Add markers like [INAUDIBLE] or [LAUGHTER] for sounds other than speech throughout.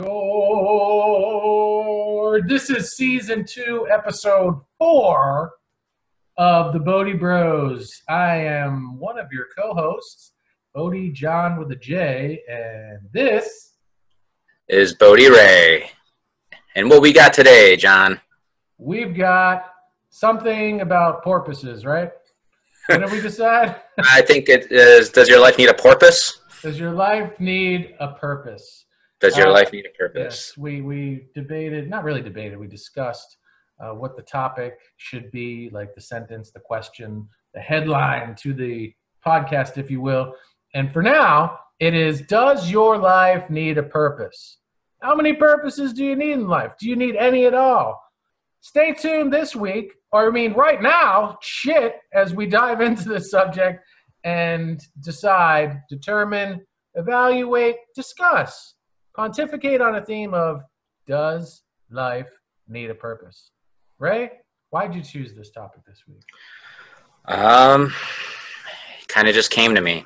Lord. This is season two, episode four of the Bodhi Bros. I am one of your co-hosts, Bodhi John with a J, and this is Bodhi Ray. And what we got today, John? We've got something about porpoises, right? What did we decide? [LAUGHS] I think it is. Does your life need a porpoise? Does your life need a purpose? Does your uh, life need a purpose? Yes, we we debated, not really debated, we discussed uh, what the topic should be, like the sentence, the question, the headline to the podcast, if you will. And for now, it is Does your life need a purpose? How many purposes do you need in life? Do you need any at all? Stay tuned this week, or I mean, right now, shit, as we dive [LAUGHS] into this subject and decide, determine, evaluate, discuss pontificate on a theme of does life need a purpose? Ray, why'd you choose this topic this week? Um, kind of just came to me.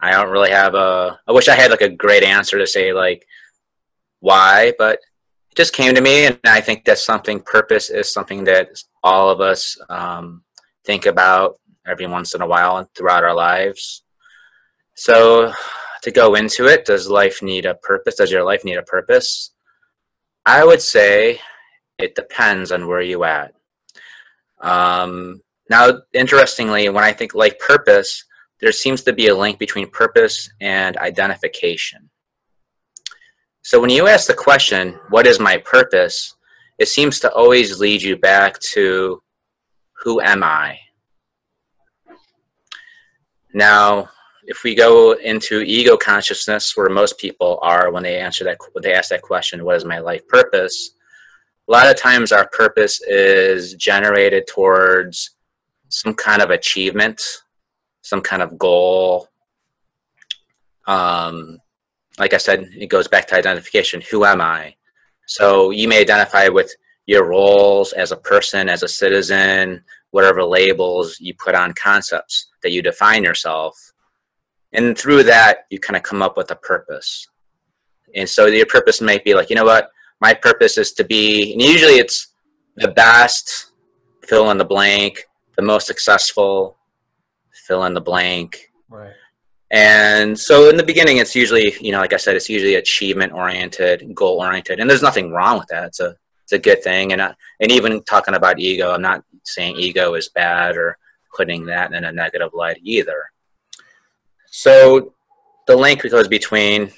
I don't really have a. I wish I had like a great answer to say like why, but it just came to me, and I think that's something. Purpose is something that all of us um, think about every once in a while and throughout our lives. So to go into it, does life need a purpose? Does your life need a purpose? I would say it depends on where you at. Um, now, interestingly, when I think life purpose, there seems to be a link between purpose and identification. So when you ask the question, what is my purpose? It seems to always lead you back to who am I? Now, if we go into ego consciousness, where most people are when they answer that, when they ask that question, "What is my life purpose?" A lot of times, our purpose is generated towards some kind of achievement, some kind of goal. Um, like I said, it goes back to identification. Who am I? So you may identify with your roles as a person, as a citizen, whatever labels you put on concepts that you define yourself and through that you kind of come up with a purpose. And so your purpose might be like you know what? My purpose is to be and usually it's the best fill in the blank the most successful fill in the blank. Right. And so in the beginning it's usually you know like i said it's usually achievement oriented goal oriented and there's nothing wrong with that. It's a it's a good thing. And uh, and even talking about ego i'm not saying ego is bad or putting that in a negative light either so the link goes between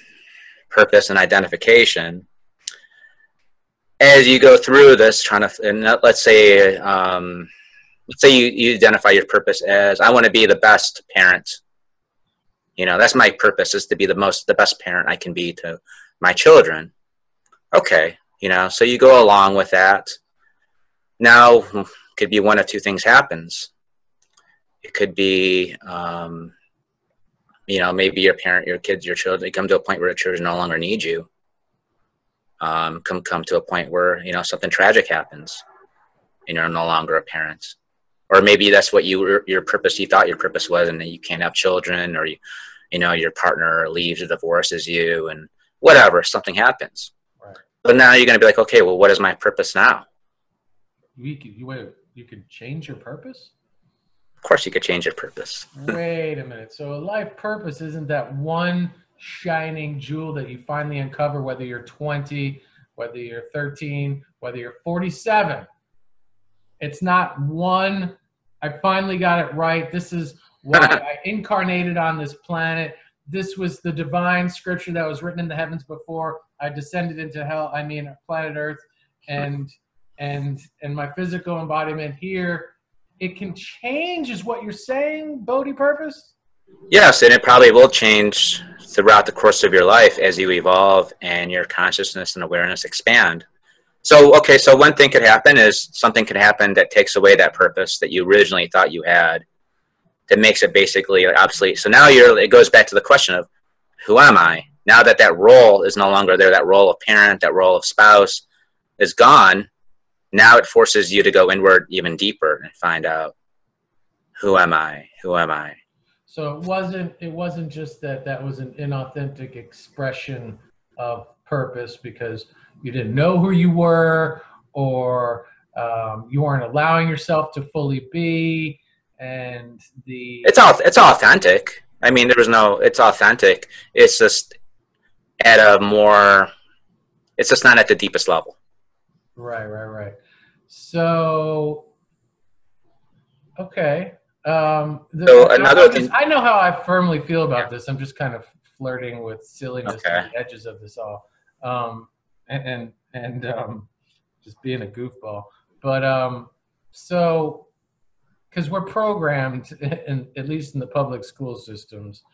purpose and identification. As you go through this, trying to, and let's say, um, let's say you, you identify your purpose as I want to be the best parent. You know, that's my purpose is to be the most, the best parent I can be to my children. Okay, you know, so you go along with that. Now, could be one of two things happens. It could be um, you know maybe your parent your kids your children come to a point where your children no longer need you. Um, come come to a point where you know something tragic happens and you're no longer a parent. Or maybe that's what you your purpose you thought your purpose was and you can't have children or you you know your partner leaves or divorces you and whatever something happens. Right. but now you're going to be like okay well what is my purpose now? You, you, wait, you can change your purpose course you could change your purpose. [LAUGHS] Wait a minute. So a life purpose isn't that one shining jewel that you finally uncover, whether you're 20, whether you're 13, whether you're 47. It's not one, I finally got it right. This is why [LAUGHS] I incarnated on this planet. This was the divine scripture that was written in the heavens before I descended into hell, I mean planet Earth, and and and my physical embodiment here it can change is what you're saying bodhi purpose? Yes and it probably will change throughout the course of your life as you evolve and your consciousness and awareness expand. So okay so one thing could happen is something could happen that takes away that purpose that you originally thought you had that makes it basically obsolete. So now you're it goes back to the question of who am i? Now that that role is no longer there that role of parent that role of spouse is gone now it forces you to go inward even deeper and find out who am i? Who am i? So it wasn't it wasn't just that that was an inauthentic expression of purpose because you didn't know who you were or um, you weren't allowing yourself to fully be and the it's all it's authentic. I mean there was no it's authentic. It's just at a more it's just not at the deepest level. Right right right so okay um the, So another I, thing- I know how i firmly feel about this. I'm just kind of flirting with silliness Okay. on the edges of this all. Um and and, and um just being a goofball. But um so because we're programmed [LAUGHS] in, at least in the public school systems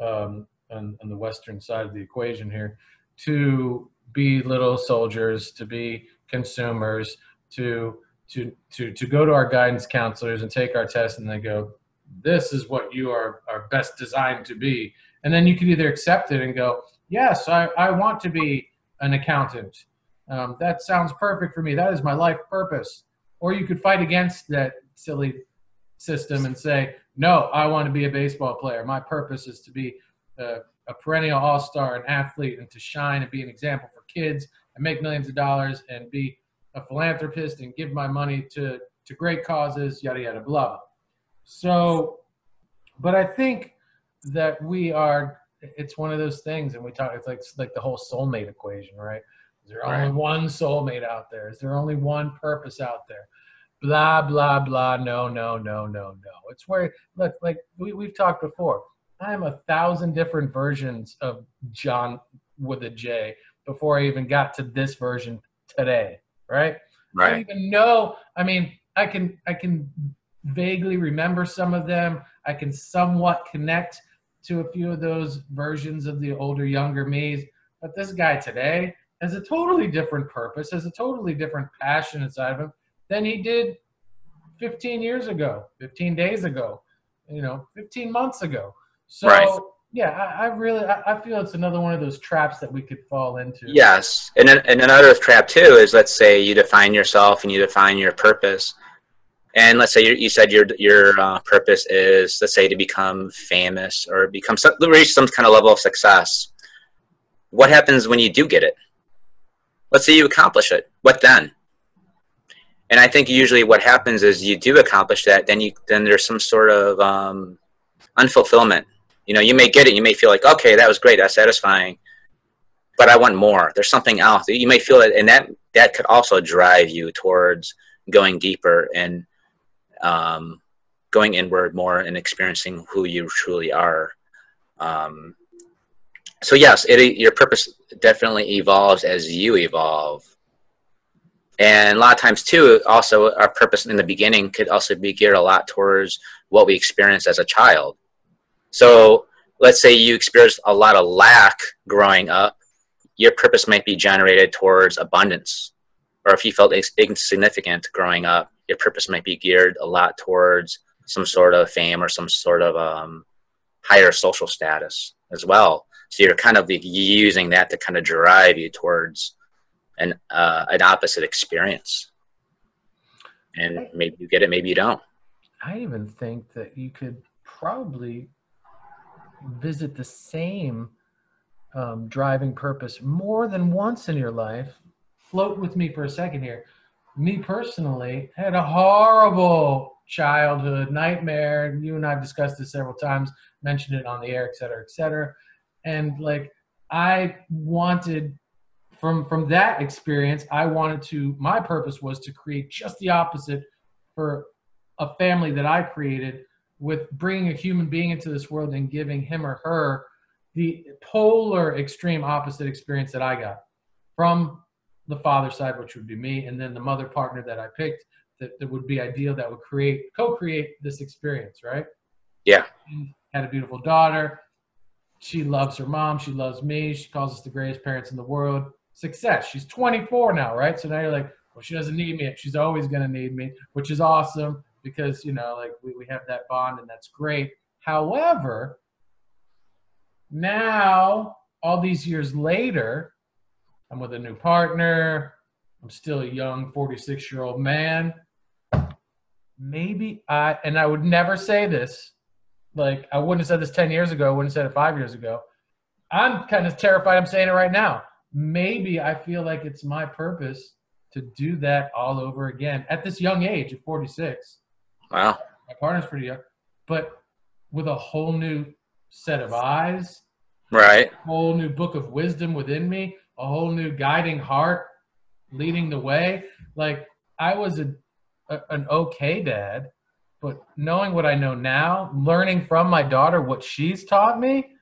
um, on, on the western side of the equation here to be little soldiers to be consumers to to to to go to our guidance counselors and take our test and they go this is what you are are best designed to be. And then you can either accept it and go yes i, I want to be an accountant. Um, that sounds perfect for me. That is my life purpose. Or you could fight against that silly system and say no i want to be a baseball player. My purpose is to be a, a perennial all-star an athlete and to shine and be an example for kids and make millions of dollars and be a philanthropist and give my money to to great causes yada yada blah so but i think that we are it's one of those things and we talk it's like it's like the whole soulmate equation right? Is there only one soulmate out there? Is there only one purpose out there? Blah blah blah no no no no no. It's where look like we, we've talked before. I'm a thousand different versions of john with a j before i even got to this version today right Right. I don't even know. I mean, I can I can vaguely remember some of them. I can somewhat connect to a few of those versions of the older, younger me's. But this guy today has a totally different purpose, has a totally different passion inside of him than he did 15 years ago, 15 days ago, you know, 15 months ago. So Right. Yeah, I, I really I, I feel it's another one of those traps that we could fall into. Yes, and and another trap too is let's say you define yourself and you define your purpose, and let's say you, said your your uh, purpose is let's say to become famous or become some, reach some kind of level of success. What happens when you do get it? Let's say you accomplish it. What then? And I think usually what happens is you do accomplish that, then you then there's some sort of um, unfulfillment. You know, you may get it, you may feel like, okay, that was great, that's satisfying but I want more. There's something else. You may feel it, and that that could also drive you towards going deeper and um, going inward more and experiencing who you truly are. Um, so yes, it, your purpose definitely evolves as you evolve. And a lot of times too, also our purpose in the beginning could also be geared a lot towards what we experienced as a child. So let's say you experienced a lot of lack growing up your purpose might be generated towards abundance. Or if you felt insignificant growing up, your purpose might be geared a lot towards some sort of fame or some sort of um, higher social status as well. So you're kind of using that to kind of drive you towards an uh, an opposite experience. And maybe you get it, maybe you don't. I even think that you could probably visit the same um, driving purpose more than once in your life. Float with me for a second here. Me personally had a horrible childhood nightmare. You and I've discussed this several times, mentioned it on the air, et cetera, et cetera. And like, I wanted from from that experience, I wanted to. My purpose was to create just the opposite for a family that I created with bringing a human being into this world and giving him or her the polar extreme opposite experience that I got from the father side, which would be me, and then the mother partner that I picked that, that would be ideal that would create co-create this experience, right? Yeah. Had a beautiful daughter. She loves her mom. She loves me. She calls us the greatest parents in the world. Success. She's 24 now, right? So now you're like, well, she doesn't need me. She's always going to need me, which is awesome because, you know, like we, we have that bond and that's great. However, now, all these years later, I'm with a new partner. I'm still a young 46 year old man. Maybe I, and I would never say this, like I wouldn't have said this 10 years ago, I wouldn't have said it five years ago. I'm kind of terrified I'm saying it right now. maybe I feel like it's my purpose to do that all over again at this young age of 46. Wow. My partner's pretty young, but with a whole new set of eyes, Right. a whole new book of wisdom within me, a whole new guiding heart leading the way. Like I was a, a an okay dad, but knowing what I know now, learning from my daughter what she's taught me,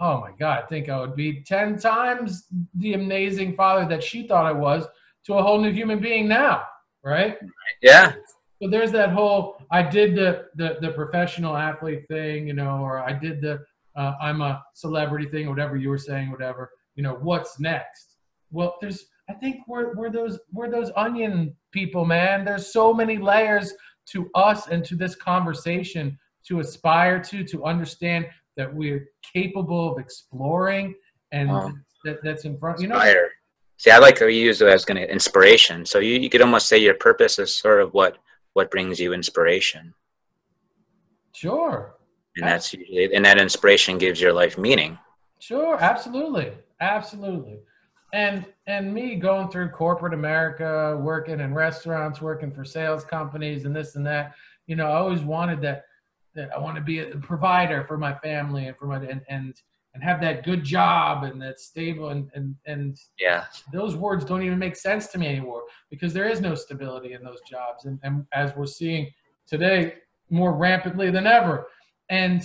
oh my god, I think I would be 10 times the amazing father that she thought I was to a whole new human being now, right? Yeah. So there's that whole I did the the, the professional athlete thing, you know, or I did the uh, I'm a celebrity thing, whatever you were saying, whatever. You know, what's next? Well, there's I think we're we're those we're those onion people, man. There's so many layers to us and to this conversation to aspire to, to understand that we're capable of exploring and that, that's in front. You know, Inspire. See, I like to use it as going to inspiration. So you, you could almost say your purpose is sort of what what brings you inspiration, sure. and that's usually and that inspiration gives your life meaning. Sure, absolutely, absolutely. And and me going through corporate America, working in restaurants, working for sales companies, and this and that. You know, I always wanted that. That I want to be a provider for my family and for my and and and have that good job and that stable and and and Yeah. those words don't even make sense to me anymore because there is no stability in those jobs. And, and as we're seeing today more rampantly than ever. And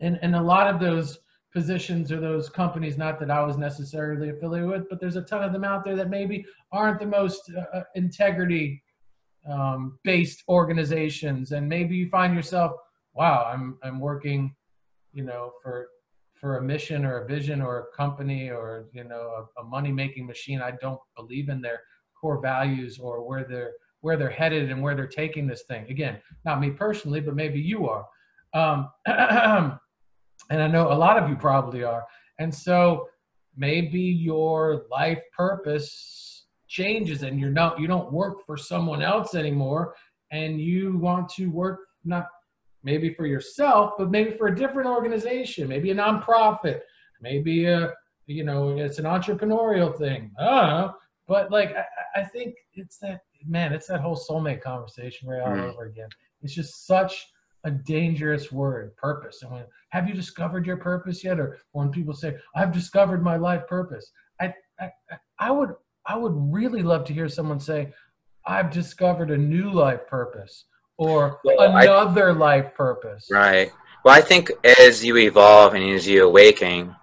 and and a lot of those positions or those companies not that i was necessarily affiliated with but there's a ton of them out there that maybe aren't the most uh, integrity um, based organizations. And maybe you find yourself wow i'm i'm working you know for for a mission or a vision or a company or you know a, a money making machine i don't believe in their core values or where they're where they're headed and where they're taking this thing. Again not me personally but maybe you are. Um, [CLEARS THROAT] and i know a lot of you probably are. And so maybe your life purpose changes and you're not you don't work for someone else anymore and you want to work not maybe for yourself, but maybe for a different organization, maybe a nonprofit, maybe a you know it's an entrepreneurial thing. I but like I, I think it's that man, it's that whole soulmate conversation right all Mm. over again. It's just such a dangerous word, purpose. And when have you discovered your purpose yet? Or when people say I've discovered my life purpose, I I, I would I would really love to hear someone say I've discovered a new life purpose or Well, I- another life purpose. Right. Well, I think as you evolve and as you awaken,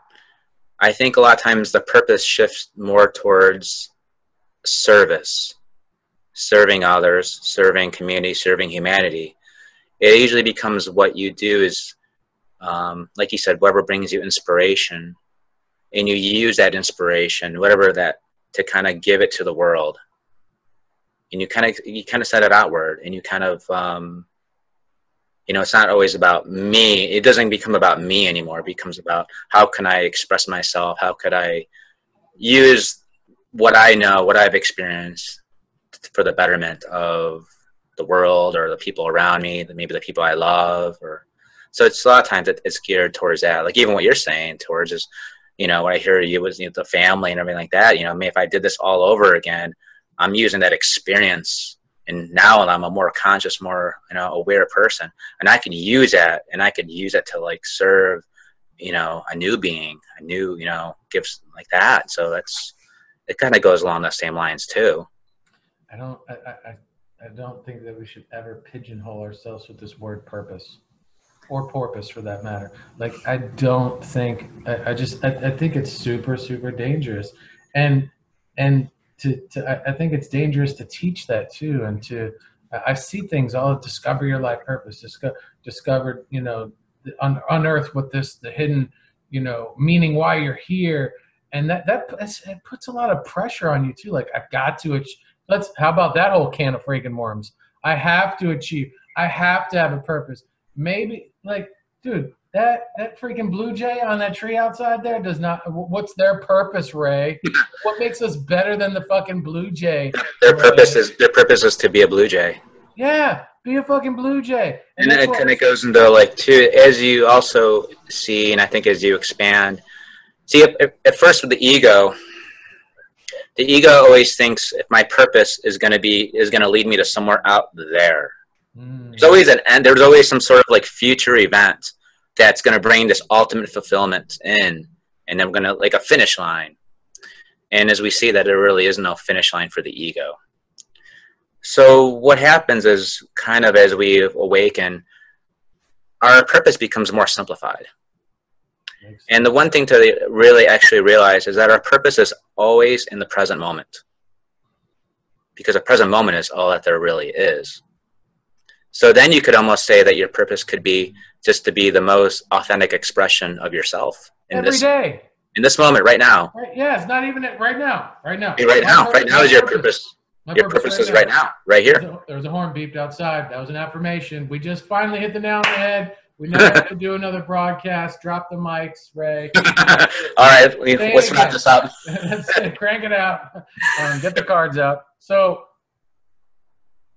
I think a lot of times the purpose shifts more towards service, serving others, serving community, serving humanity. It usually becomes what you do is, um, like you said, whatever brings you inspiration, and you use that inspiration, whatever that, to kind of give it to the world. And you kind of you kind of set it outward, and you kind of um, you know it's not always about me. It doesn't become about me anymore. It becomes about how can i express myself? How could i use what i know what i've experienced for the betterment of the world or the people around me maybe the people i love or so it's a lot of times it's geared towards that. Like even what you're saying towards is you know when i hear you with you know, the family and everything like that you know I mean, if i did this all over again i'm using that experience and now I'm a more conscious, more you know aware person, and I can use that, and I can use that to like serve, you know, a new being, a new you know gifts like that. So that's it. Kind of goes along the same lines too. I don't I, I, I- I don't think that we should ever pigeonhole ourselves with this word purpose or porpoise for that matter. Like I don't think I, I just I, I think it's super, super dangerous. And and to, to I, think it's dangerous to teach that too and to I see things all discover your life purpose, discover discovered, you know, un, unearth what this the hidden, you know, meaning why you're here. And that that it puts a lot of pressure on you too. Like I've got to ach- let's how about that whole can of freaking worms i have to achieve i have to have a purpose maybe like dude that that freaking blue jay on that tree outside there does not what's their purpose ray? [LAUGHS] What makes us better than the fucking blue jay? Their Right. purpose is their purpose is to be a blue jay, yeah be a fucking blue jay. And then it kind of goes into like too as you also see, and I think as you expand, see at, at first with the ego, the ego always thinks if my purpose is going to be is going to lead me to somewhere out there. Mm. there's always an end there's always some sort of like future event that's going to bring this ultimate fulfillment in and then we're going to like a finish line and as we see that there really is no finish line for the ego so what happens is kind of as we awaken our purpose becomes more simplified and the one thing to really actually realize is that our purpose is always in the present moment. Because the present moment is all that there really is. So then you could almost say that your purpose could be just to be the most authentic expression of yourself in Every this day. In this moment, right now. Right, yeah, it's not even right now. Right now. Right now. Right now is your purpose. My your purpose, purpose is right now. right here. There was, a, there was a horn beeped outside. That was an affirmation. We just finally hit the nail on the head. We never have to do [LAUGHS] another broadcast. Drop the mics, Ray. [LAUGHS] All right, let's wrap this up. [LAUGHS] Crank it out. Um, get the cards out. So,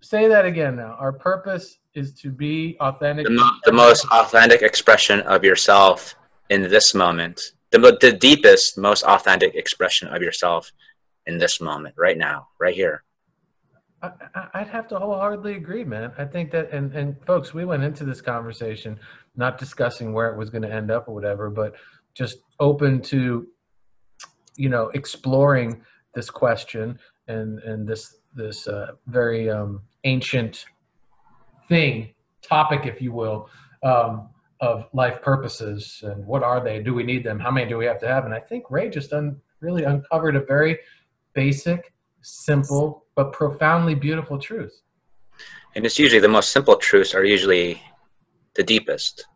say that again now. Our purpose is to be authentic. The, mo- the most authentic expression of yourself in this moment. The, the deepest, most authentic expression of yourself in this moment, right now, right here. I, would have to wholeheartedly agree, man. I think that, and, and folks, we went into this conversation not discussing where it was going to end up or whatever, but just open to, you know, exploring this question and and this this uh, very um, ancient thing, topic, if you will, um, of life purposes and what are they? Do we need them? How many do we have to have? And I think Ray just un- really uncovered a very basic, simple but profoundly beautiful truth. And it's usually the most simple truths are usually the deepest.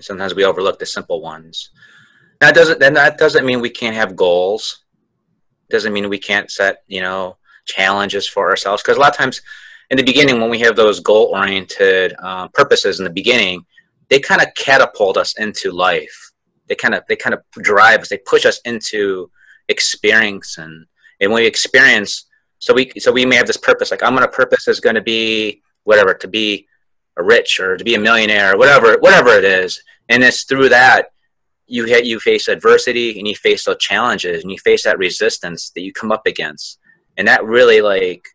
Sometimes we overlook the simple ones. That doesn't then that doesn't mean we can't have goals. Doesn't mean we can't set, you know, challenges for ourselves. Because a lot of times in the beginning when we have those goal oriented uh, purposes in the beginning, they kind of catapult us into life. They kind of they kind of drive us, they push us into experience and and when we experience so we so we may have this purpose like i'm gonna purpose is going to be whatever to be a rich or to be a millionaire or whatever whatever it is and it's through that you hit you face adversity and you face those challenges and you face that resistance that you come up against and that really like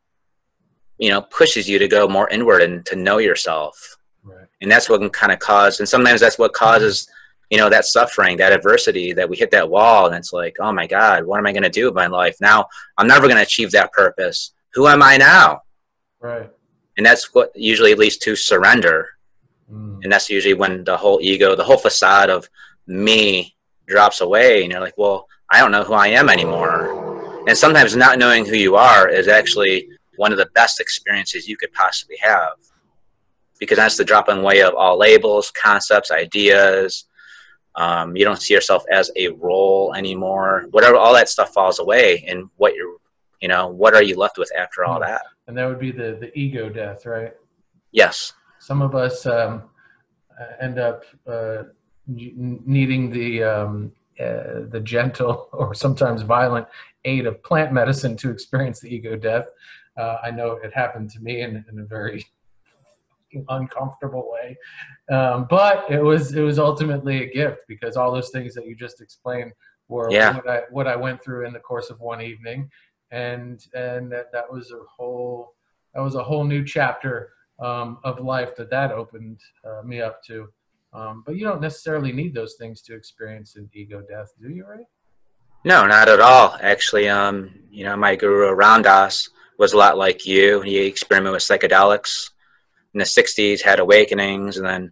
you know pushes you to go more inward and to know yourself. Right. and that's what can kind of cause and sometimes that's what causes you know that suffering that adversity that we hit that wall and it's like oh my god what am i going to do with my life now? I'm never going to achieve that purpose. Who am i now? Right. And that's what usually leads to surrender. Mm. and that's usually when the whole ego the whole facade of me drops away and you're like well i don't know who i am anymore and sometimes not knowing who you are is actually one of the best experiences you could possibly have because that's the dropping away of all labels concepts ideas um, you don't see yourself as a role anymore. Whatever, all that stuff falls away, and what you're, you know, what are you left with after all that? And that would be the the ego death, right? Yes. Some of us um, end up uh, needing the um, uh, the gentle or sometimes violent aid of plant medicine to experience the ego death. Uh, I know it happened to me in, in a very uncomfortable way. Um, but it was it was ultimately a gift because all those things that you just explained were yeah. what I what I went through in the course of one evening, and and that, that was a whole that was a whole new chapter um, of life that that opened uh, me up to. Um, but you don't necessarily need those things to experience an ego death, do you, Ray? No, not at all. Actually, um, you know, my guru Ram Dass was a lot like you. He experimented with psychedelics in the 60s had awakenings and then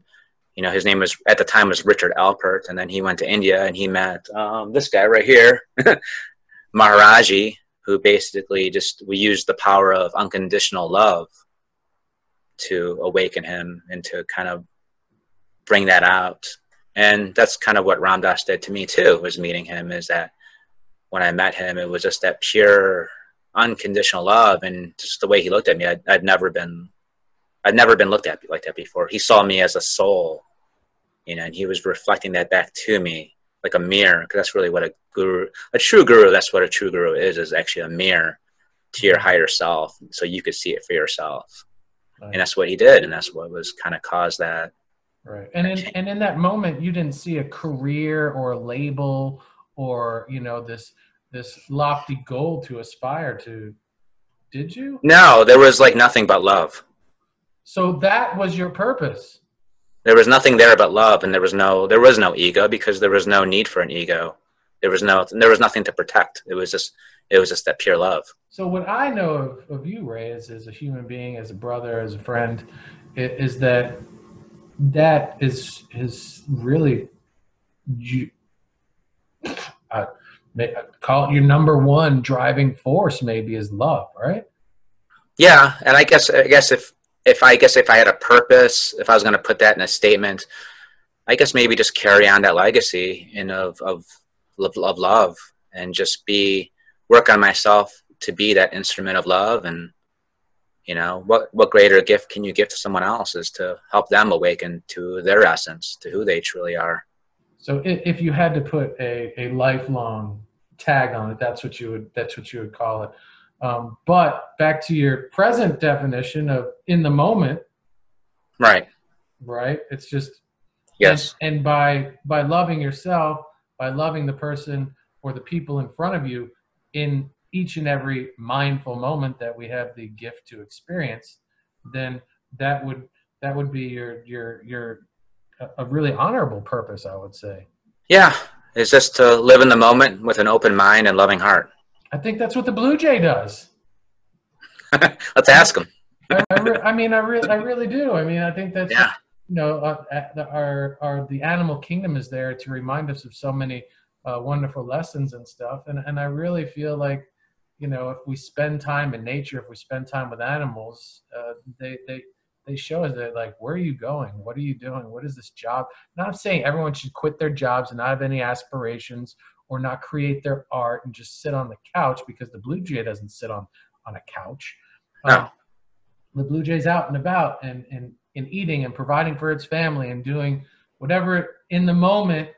you know his name was at the time was richard alpert and then he went to india and he met um, this guy right here [LAUGHS] maharaji who basically just we used the power of unconditional love to awaken him and to kind of bring that out and that's kind of what Ram Dass did to me too was meeting him is that when i met him it was just that pure unconditional love and just the way he looked at me I'd, I'd never been I'd never been looked at like that before. He saw me as a soul, you know, and he was reflecting that back to me like a mirror. Because that's really what a guru, a true guru, that's what a true guru is, is actually a mirror to your higher self, so you could see it for yourself. Right. And that's what he did, and that's what was kind of caused that. Right, and in and in that moment, you didn't see a career or a label or you know this this lofty goal to aspire to. Did you? No, there was like nothing but love. So that was your purpose. There was nothing there but love, and there was no there was no ego because there was no need for an ego. There was no there was nothing to protect. It was just it was just that pure love. So what I know of, of you, Ray, as, as a human being, as a brother, as a friend, is, is that that is is really you uh, call it your number one driving force maybe is love right? Yeah and i guess i guess if if i guess if i had a purpose if i was going to put that in a statement i guess maybe just carry on that legacy in of of of love and just be work on myself to be that instrument of love and you know what what greater gift can you give to someone else is to help them awaken to their essence to who they truly are so if you had to put a, a lifelong tag on it that's what you would that's what you would call it. Um, but back to your present definition of in the moment. Right. Right? It's just yes. and, and by by loving yourself by loving the person or the people in front of you in each and every mindful moment that we have the gift to experience, then that would that would be your your your a really honorable purpose, I would say. Yeah, it's just to live in the moment with an open mind and loving heart. I think that's what the Blue Jay does. [LAUGHS] Let's ask him. I, I, re- I, mean, I really, I really do. I mean, I think that's yeah. you know, uh, uh our our the animal kingdom is there to remind us of so many uh, wonderful lessons and stuff, and and I really feel like you know, if we spend time in nature, if we spend time with animals, uh, they they they show us that like, where are you going? What are you doing? What is this job? Not saying everyone should quit their jobs and not have any aspirations or not create their art and just sit on the couch because the blue jay doesn't sit on on a couch. No. Um, the blue jay's out and about and and and eating and providing for its family and doing whatever in the moment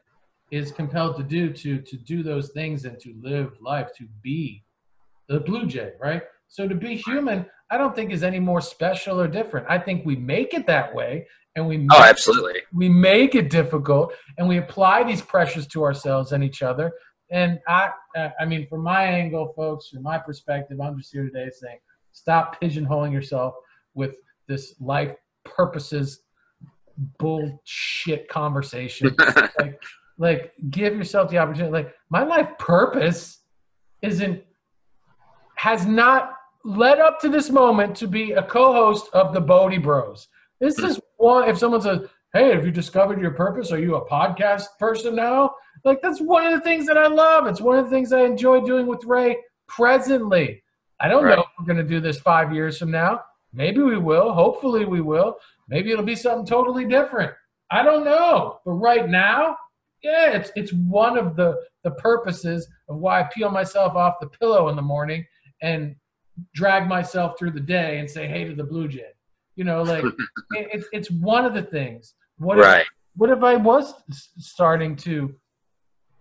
is compelled to do to to do those things and to live life to be the blue jay, right? So to be human, I don't think is any more special or different. I think we make it that way, and we oh, make, oh absolutely we make it difficult, and we apply these pressures to ourselves and each other. And I, I mean, from my angle, folks, from my perspective, I'm just here today saying, stop pigeonholing yourself with this life purposes bullshit conversation. [LAUGHS] like, like, give yourself the opportunity. Like, my life purpose isn't has not led up to this moment to be a co-host of the Bodhi Bros. This is one. If someone says, "Hey, have you discovered your purpose? Are you a podcast person now?" Like that's one of the things that I love. It's one of the things I enjoy doing with Ray presently. I don't right. know if we're going to do this five years from now. Maybe we will. Hopefully, we will. Maybe it'll be something totally different. I don't know. But right now, yeah, it's it's one of the the purposes of why I peel myself off the pillow in the morning and drag myself through the day and say hey to the blue jay. You know like [LAUGHS] it's it's one of the things. What right. if, what if i was starting to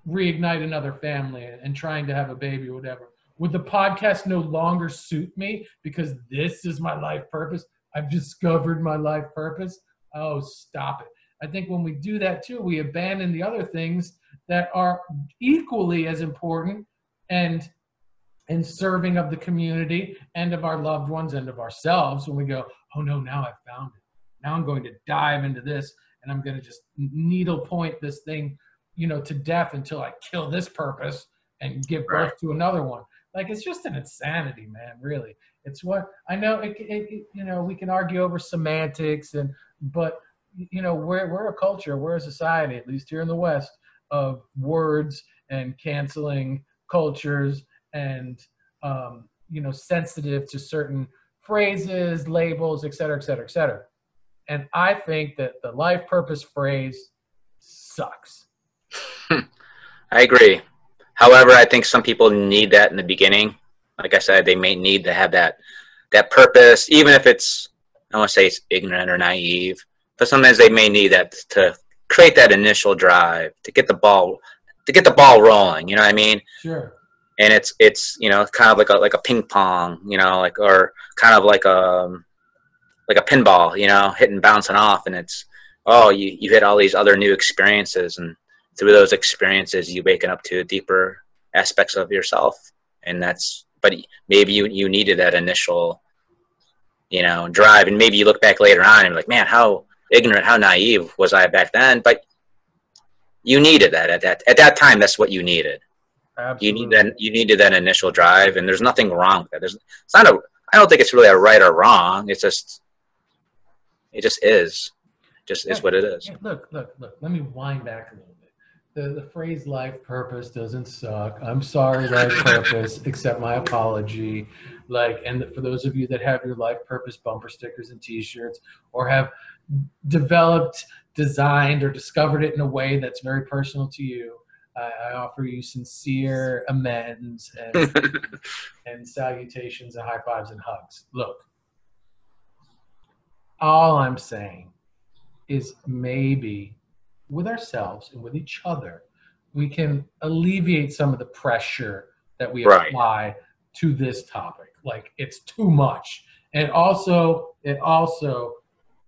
reignite another family and trying to have a baby or whatever? Would the podcast no longer suit me because this is my life purpose? I've discovered my life purpose? Oh stop it. I think when we do that too we abandon the other things that are equally as important and and serving of the community and of our loved ones and of ourselves when we go, oh no, now I've found it. Now I'm going to dive into this and I'm going to just needle point this thing, you know, to death until I kill this purpose and give birth right. to another one. Like it's just an insanity, man. Really, it's what I know. It, it, it, you know, we can argue over semantics and, but you know, we're we're a culture, we're a society, at least here in the West, of words and canceling cultures and um, you know sensitive to certain phrases, labels, et cetera, et cetera, et cetera. And I think that the life purpose phrase sucks. [LAUGHS] I agree. However, I think some people need that in the beginning. Like I said, they may need to have that that purpose, even if it's I don't want to say it's ignorant or naive, but sometimes they may need that to create that initial drive to get the ball to get the ball rolling. You know what I mean? Sure and it's it's you know kind of like a like a ping pong, you know, like or kind of like a um, like a pinball, you know, hitting bouncing off, and it's oh you you hit all these other new experiences, and through those experiences you waken up to deeper aspects of yourself and that's but maybe you you needed that initial you know drive and maybe you look back later on and like man how ignorant how naive was i back then? But you needed that at that at that time that's what you needed Absolutely. you need that you needed that initial drive and there's nothing wrong with that there's it's not a i don't think it's really a right or wrong it's just it just is just is what it is look, look, look. Let me wind back a little bit. The, the phrase life purpose doesn't suck. I'm sorry, life [LAUGHS] purpose, accept my apology. Like, and for those of you that have your life purpose bumper stickers and t shirts or have developed, designed, or discovered it in a way that's very personal to you, I, I offer you sincere amends and, [LAUGHS] and salutations and high fives and hugs. Look, all I'm saying is maybe with ourselves and with each other, we can alleviate some of the pressure that we Right. apply to this topic. Like it's too much. And also, it also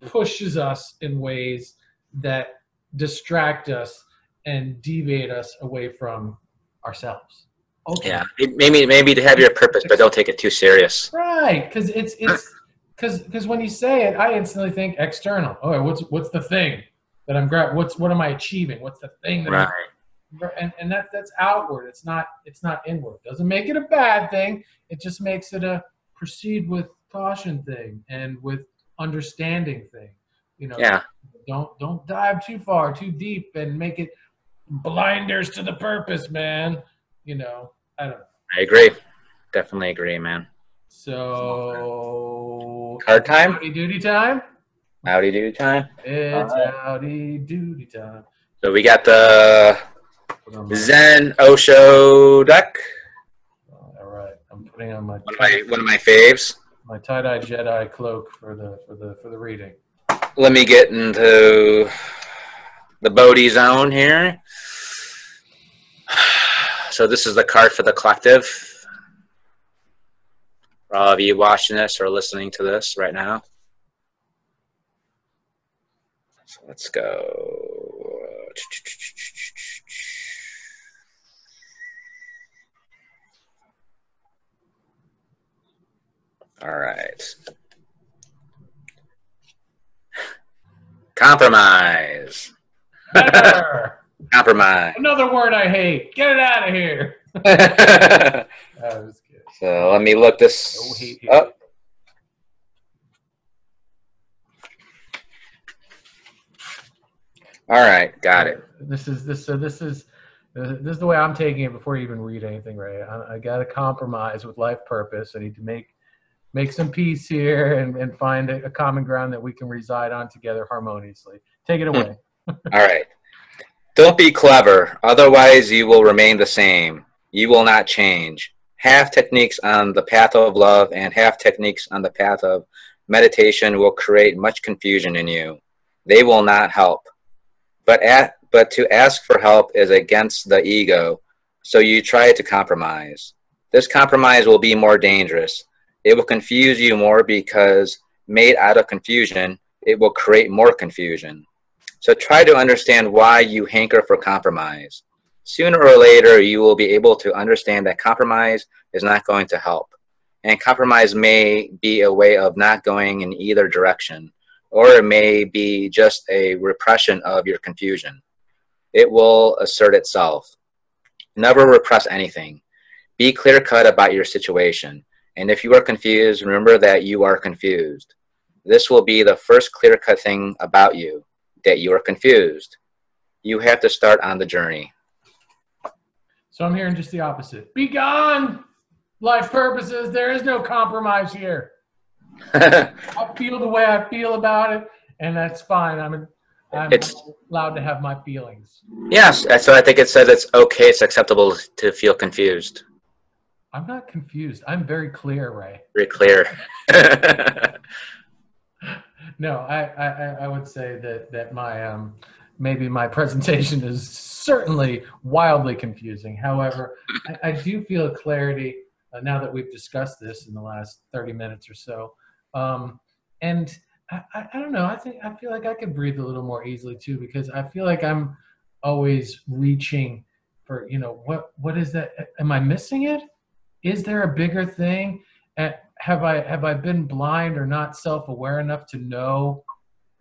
pushes us in ways that distract us and deviate us away from ourselves. yeah maybe maybe to have your purpose but don't take it too serious Right, because it's it's because because when you say it, I instantly think external. Oh, what's what's the thing that I'm grab? What's what am I achieving? What's the thing that right I'm, and and that that's outward. It's not it's not inward. Doesn't make it a bad thing. It just makes it a proceed with caution thing and with understanding thing. You know, yeah don't don't dive too far, too deep, and make it blinders to the purpose, man. You know, I don't know. i agree definitely agree man So Card time? Howdy doody time. howdy do time It's Alright. howdy doody time. so we got the Put on my- zen osho deck All right, I'm putting on my one of my one of my faves my tie dye Jedi cloak for the for the for the reading. let me get into the Bodhi zone here. So this is the card for the collective. For all of you watching this or listening to this right now. So let's go. All right. Compromise. Better. Compromise. Another word I hate. Get it out of here. [LAUGHS] so I was kidding. let me look this No hate here. up. All right, got it. This is this so this is uh, this is the way I'm taking it before you even read anything, right? I, I got to compromise with life purpose. I need to make make some peace here and, and find a, a common ground that we can reside on together harmoniously. Take it away. All right. Don't be clever, otherwise you will remain the same. You will not change. Half techniques on the path of love and half techniques on the path of meditation will create much confusion in you. They will not help. But at, but to ask for help is against the ego, so you try to compromise. This compromise will be more dangerous. It will confuse you more because made out of confusion, it will create more confusion. So try to understand why you hanker for compromise. Sooner or later, you will be able to understand that compromise is not going to help. And compromise may be a way of not going in either direction, or it may be just a repression of your confusion. It will assert itself. Never repress anything. Be clear cut about your situation. And if you are confused, remember that you are confused. This will be the first clear cut thing about you that you are confused. You have to start on the journey. So I'm hearing just the opposite. Be gone. Life purposes. There is no compromise here. [LAUGHS] I feel the way I feel about it, and that's fine. I'm I'm It's- allowed to have my feelings. yes, so I think it says it's okay, it's acceptable to feel confused. I'm not confused. I'm very clear, Ray. Very clear. [LAUGHS] No, I, I, I- would say that that my um, maybe my [LAUGHS] presentation is certainly wildly confusing. However, I, I do feel a clarity uh, now that we've discussed this in the last 30 minutes or so. Um, and I, I, I don't know. I think I feel like I could breathe a little more easily too because I feel like I'm always reaching for you know what what is that am i missing it is there a bigger thing and have i have i been blind or not self-aware enough to know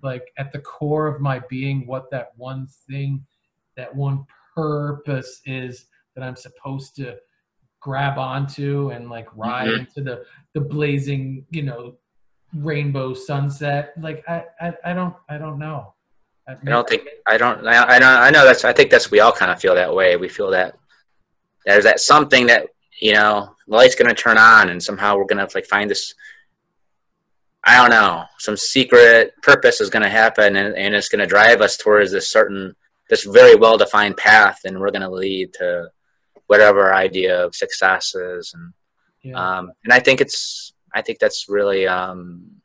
like at the core of my being what that one thing that one purpose is that i'm supposed to grab onto and like ride mm-hmm. into the the blazing you know rainbow sunset like i i, I don't i don't know I, I don't think I don't I, I don't I know that's I think that's we all kind of feel that way. We feel that there's that something that you know the light's going to turn on and somehow we're going to like find this I don't know some secret purpose is going to happen and, and it's going to drive us towards this certain this very well defined path and we're going to lead to whatever idea of success is and yeah. um, and I think it's I think that's really um,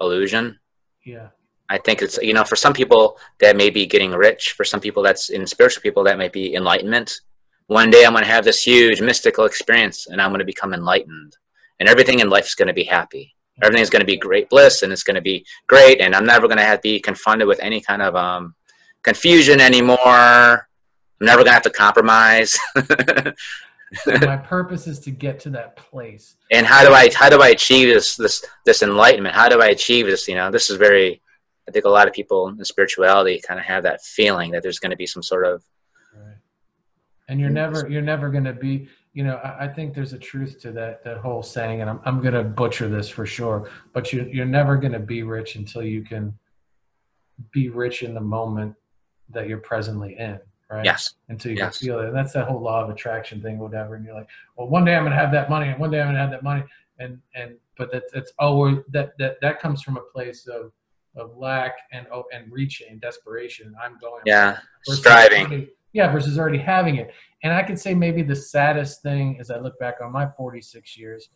illusion. Yeah. I think it's you know for some people that may be getting rich. For some people that's in spiritual people that might be enlightenment. One day I'm going to have this huge mystical experience and I'm going to become enlightened, and everything in life is going to be happy. Everything is going to be great bliss, and it's going to be great, and I'm never going to have to be confronted with any kind of um, confusion anymore. I'm never going to have to compromise. my [LAUGHS] purpose is to get to that place. And how do I how do I achieve this this this enlightenment? How do I achieve this? You know, this is very I think a lot of people in spirituality kind of have that feeling that there's going to be some sort of. And you're never you're never going to be you know I, I, think there's a truth to that that whole saying and I'm I'm going to butcher this for sure but you you're never going to be rich until you can be rich in the moment that you're presently in right yes until you yes. can feel it and that's that whole law of attraction thing whatever and you're like well one day I'm going to have that money and one day I'm going to have that money and and but that that's always that that that comes from a place of of lack and oh, and reaching desperation. I'm going. Yeah, striving. Yeah, versus already having it. And I could say maybe the saddest thing as I look back on my 46 years,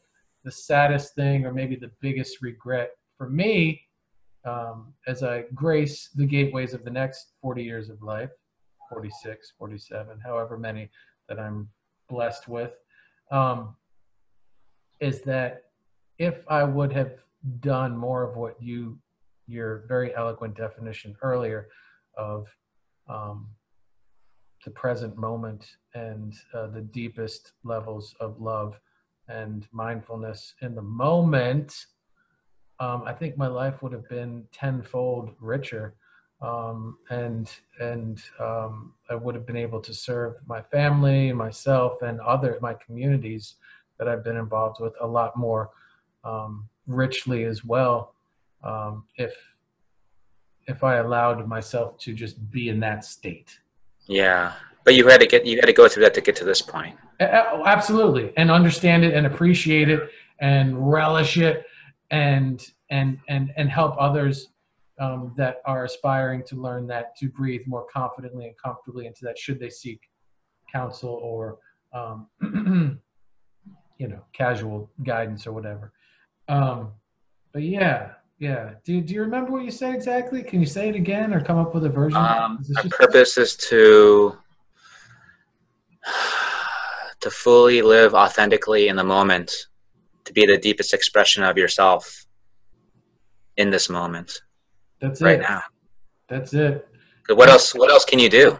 the saddest thing or maybe the biggest regret for me um, as I grace the gateways of the next 40 years of life, 46, 47, however many that I'm blessed with, um, is that if I would have done more of what you your very eloquent definition earlier of um, the present moment and uh, the deepest levels of love and mindfulness in the moment, um, I think my life would have been tenfold richer, um, and and um, I would have been able to serve my family, myself, and other my communities that I've been involved with a lot more um, richly as well um, if if I allowed myself to just be in that state. Yeah, but you had to get you had to go through that to get to this point. Absolutely, and understand it and appreciate it and relish it and and and and help others um, that are aspiring to learn that to breathe more confidently and comfortably into that should they seek counsel or um, [CLEARS THROAT] you know casual guidance or whatever. Um, but yeah yeah. Do, do you remember what you said exactly? Can you say it again or come up with a version? Um, my purpose is to to fully live authentically in the moment, to be the deepest expression of yourself in this moment. That's right it. now. That's it. What else? What else can you do?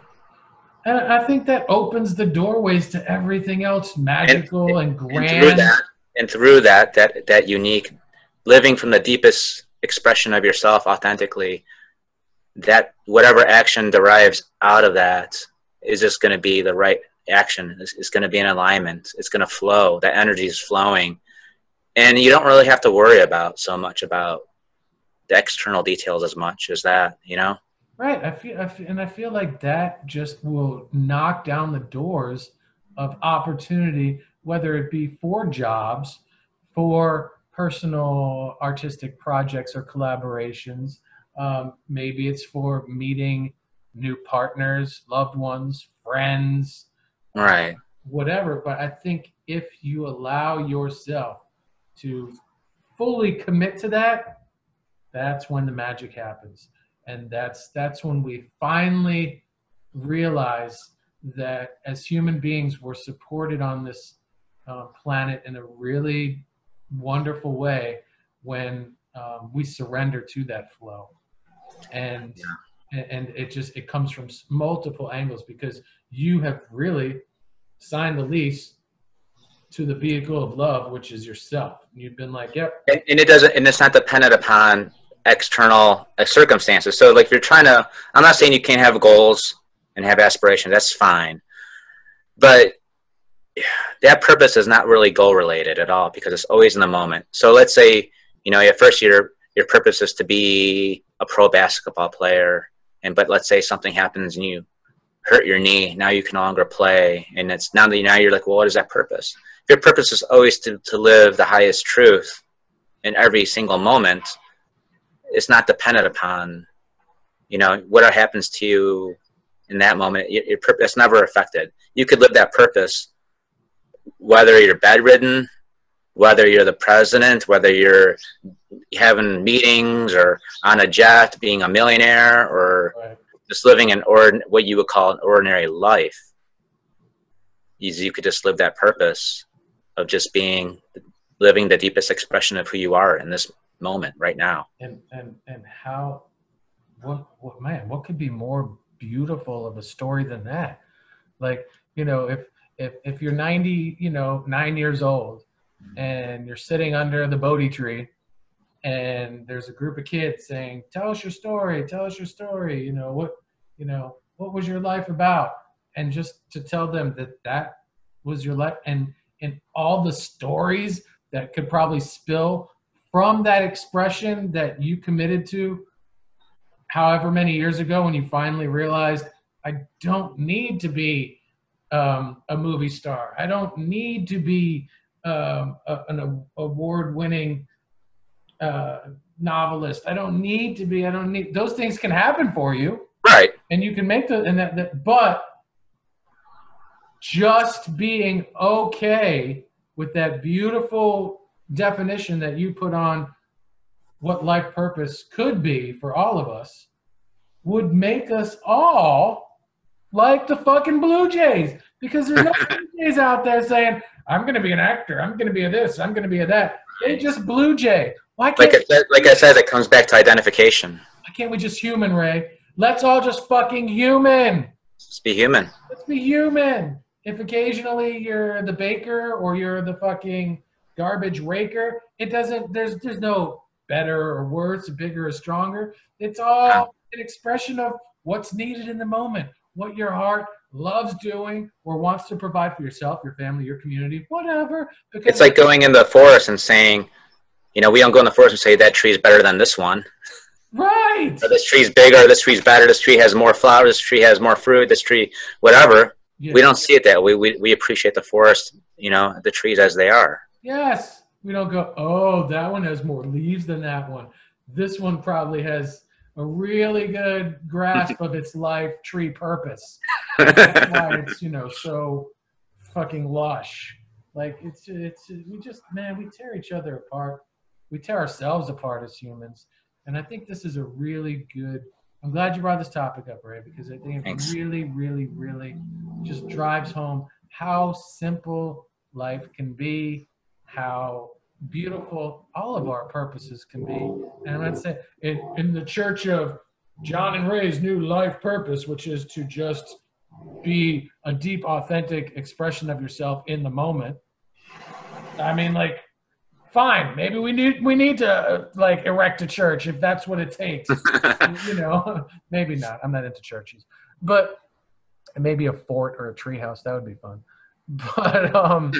And I think that opens the doorways to everything else magical and, and grand. And through that, and through that, that that unique living from the deepest expression of yourself authentically, that whatever action derives out of that is just going to be the right action. It's, it's going to be in alignment. It's going to flow. That energy is flowing. And you don't really have to worry about so much about the external details as much as that, you know? Right. I feel, I feel, and I feel like that just will knock down the doors of opportunity, whether it be for jobs, for personal artistic projects or collaborations. Um, maybe it's for meeting new partners, loved ones, friends, right? Whatever. But I think if you allow yourself to fully commit to that, that's when the magic happens, and that's that's when we finally realize that as human beings we're supported on this uh, planet in a really wonderful way when um, we surrender to that flow. And and, and it just it comes from multiple angles because you have really signed the lease to the vehicle of love, which is yourself. You've been like, yep, and, and it doesn't and it's not dependent upon external uh, circumstances. So like if you're trying to i'm not saying you can't have goals and have aspirations. That's fine. But that purpose is not really goal related at all because it's always in the moment. So let's say you know at first your your purpose is to be a pro basketball player and but let's say something happens and you hurt your knee now you can no longer play and it's now that now you're like well what is that purpose? If your purpose is always to, to live the highest truth in every single moment it's not dependent upon you know what happens to you in that moment. Your, your purpose never affected. You could live that purpose whether you're bedridden whether you're the president whether you're having meetings or on a jet being a millionaire or right. just living an ord- what you would call an ordinary life you, you could just live that purpose of just being living the deepest expression of who you are in this moment right now and and and how what what man what could be more beautiful of a story than that like you know if if if you're 90 you know 9 years old and you're sitting under the bodhi tree and there's a group of kids saying tell us your story tell us your story you know what you know what was your life about? And just to tell them that that was your life and and all the stories that could probably spill from that expression that you committed to however many years ago when you finally realized i don't need to be um, a movie star. I don't need to be um, a, an award-winning uh, novelist. I don't need to be i don't need those things can happen for you. Right. And you can make the and that, that but just being okay with that beautiful definition that you put on what life purpose could be for all of us would make us all like the fucking Blue Jays because there's no [LAUGHS] Blue Jays out there saying I'm going to be an actor, I'm going to be a this, I'm going to be a that. They just Blue Jay. Why can't like I said, like I said, it comes back to identification. why can't we just human, Ray? Let's all just fucking human. Just be human. Let's be human. If occasionally you're the baker or you're the fucking garbage raker, it doesn't. There's there's no better or worse, bigger or stronger. It's all an expression of what's needed in the moment, what your heart loves doing or wants to provide for yourself, your family, your community, whatever. Because It's like going in the forest and saying, you know, we don't go in the forest and say that tree is better than this one. right. Or this tree's bigger. This tree's better. This tree has more flowers. This tree has more fruit. This tree, whatever. Yeah. We don't see it that way. We we appreciate the forest. You know, the trees as they are. Yes. We don't go, oh, that one has more leaves than that one. This one probably has a really good grasp of its life tree purpose. That's [LAUGHS] why it's, you know, so fucking lush. Like it's it's we just man, we tear each other apart. We tear ourselves apart as humans. And I think this is a really good I'm glad you brought this topic up, Ray, because I think it Thanks. really, really, really just drives home how simple life can be, how beautiful all of our purposes can be. And I'm say in, in the church of John and Ray's new life purpose, which is to just be a deep, authentic expression of yourself in the moment. I mean, like, fine, maybe we need we need to like erect a church if that's what it takes. [LAUGHS] you know, [LAUGHS] maybe not. I'm not into churches, but maybe a fort or a treehouse that would be fun. [LAUGHS] But um,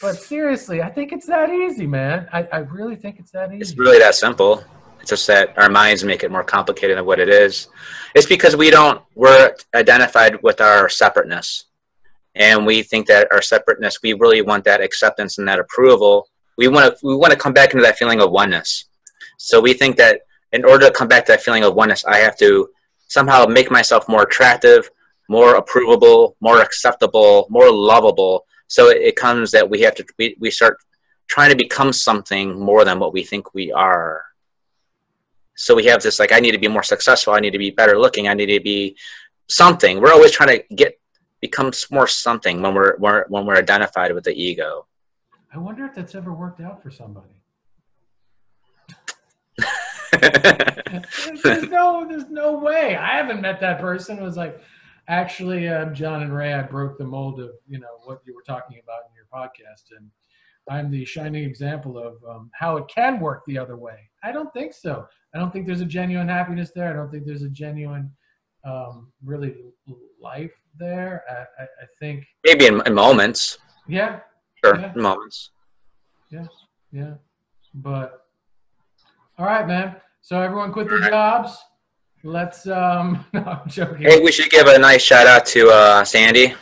but seriously, I think it's that easy, man. I, I really think it's that easy. It's really that simple. It's just that our minds make it more complicated than what it is. It's because we don't we're identified with our separateness. And we think that our separateness, we really want that acceptance and that approval. We want to we want to come back into that feeling of oneness. So we think that in order to come back to that feeling of oneness, I have to somehow make myself more attractive, more approvable, more acceptable, more lovable. So it, it comes that we have to we, we start trying to become something more than what we think we are. So we have this like I need to be more successful, I need to be better looking, I need to be something. We're always trying to get become more something when we're, we're when we're identified with the ego. I wonder if that's ever worked out for somebody. [LAUGHS] there's no, there's no way. I haven't met that person. It was like, actually, um, John and Ray, I broke the mold of you know what you were talking about in your podcast, and I'm the shining example of um, how it can work the other way. I don't think so. I don't think there's a genuine happiness there. I don't think there's a genuine, um, really life there. I, I, I think maybe in, in moments. Yeah. Sure, Yeah. in moments. Yeah, yeah. But all right, man. So everyone quit their jobs. Let's um [LAUGHS] no, I'm joking. Hey, we should give a nice shout out to uh, Sandy.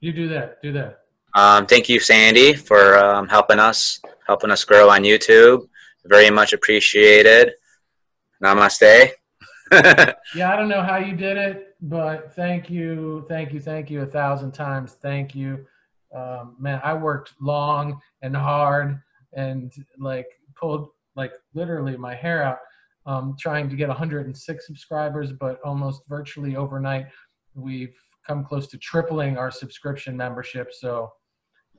You do that. Do that. Um, thank you, Sandy, for um, helping us, helping us grow on YouTube. Very much appreciated. Namaste. [LAUGHS] Yeah, I don't know how you did it, but thank you, thank you, thank you a thousand times. Thank you. Um, man, I worked long and hard and like pulled like literally my hair out um, trying to get 106 subscribers, but almost virtually overnight, we've come close to tripling our subscription membership. So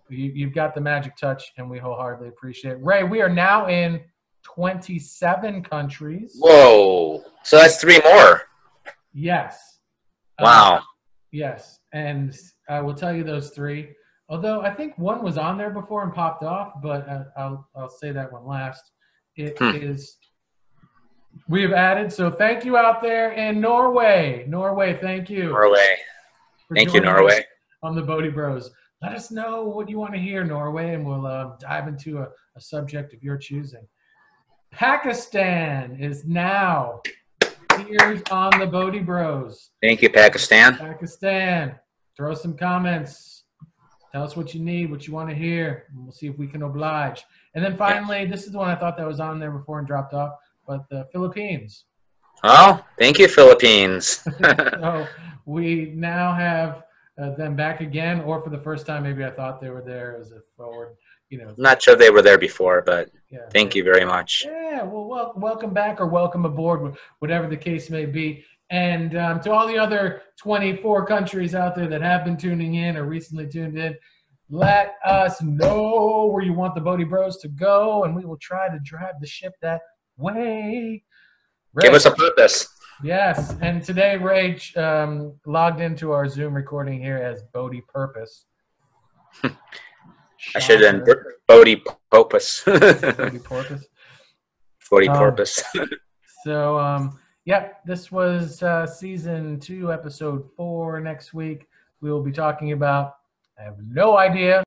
you, you've got the magic touch, and we wholeheartedly appreciate it. Ray, we are now in 27 countries. Whoa! So that's three more. Yes. Uh, Wow. yes, and I will tell you those three. Although I think one was on there before and popped off, but uh, I'll I'll say that one last. It is Hmm. We have added. So thank you out there in Norway. Norway, thank you. Norway. Thank you, Norway. On the Bodhi Bros. Let us know what you want to hear, Norway, and we'll uh, dive into a, a subject of your choosing. Pakistan is now here on the Bodhi Bros. Thank you, Pakistan. Pakistan, throw some comments. Tell us what you need, what you want to hear, and we'll see if we can oblige. And then finally, this is the one I thought that was on there before and dropped off, but the Philippines. Oh, thank you, Philippines. [LAUGHS] [LAUGHS] so we now have uh, them back again, or for the first time, maybe I thought they were there as a forward, you know. I'm not sure they were there before, but Yeah. thank you very much. Yeah, well, wel- welcome back or welcome aboard, whatever the case may be. And um, to all the other 24 countries out there that have been tuning in or recently tuned in, let us know where you want the Bodhi Bros to go, and we will try to drive the ship that way. Give us a purpose. yes, and today Ray um, logged into our Zoom recording here as Bodhi Purpose. [LAUGHS] I should have been. Bodhi Popus. [LAUGHS] Bodhi Purpose. Bodhi Um, [LAUGHS] So, um, yep, this was uh, season two, episode four. Next week, we will be talking about, I have no idea,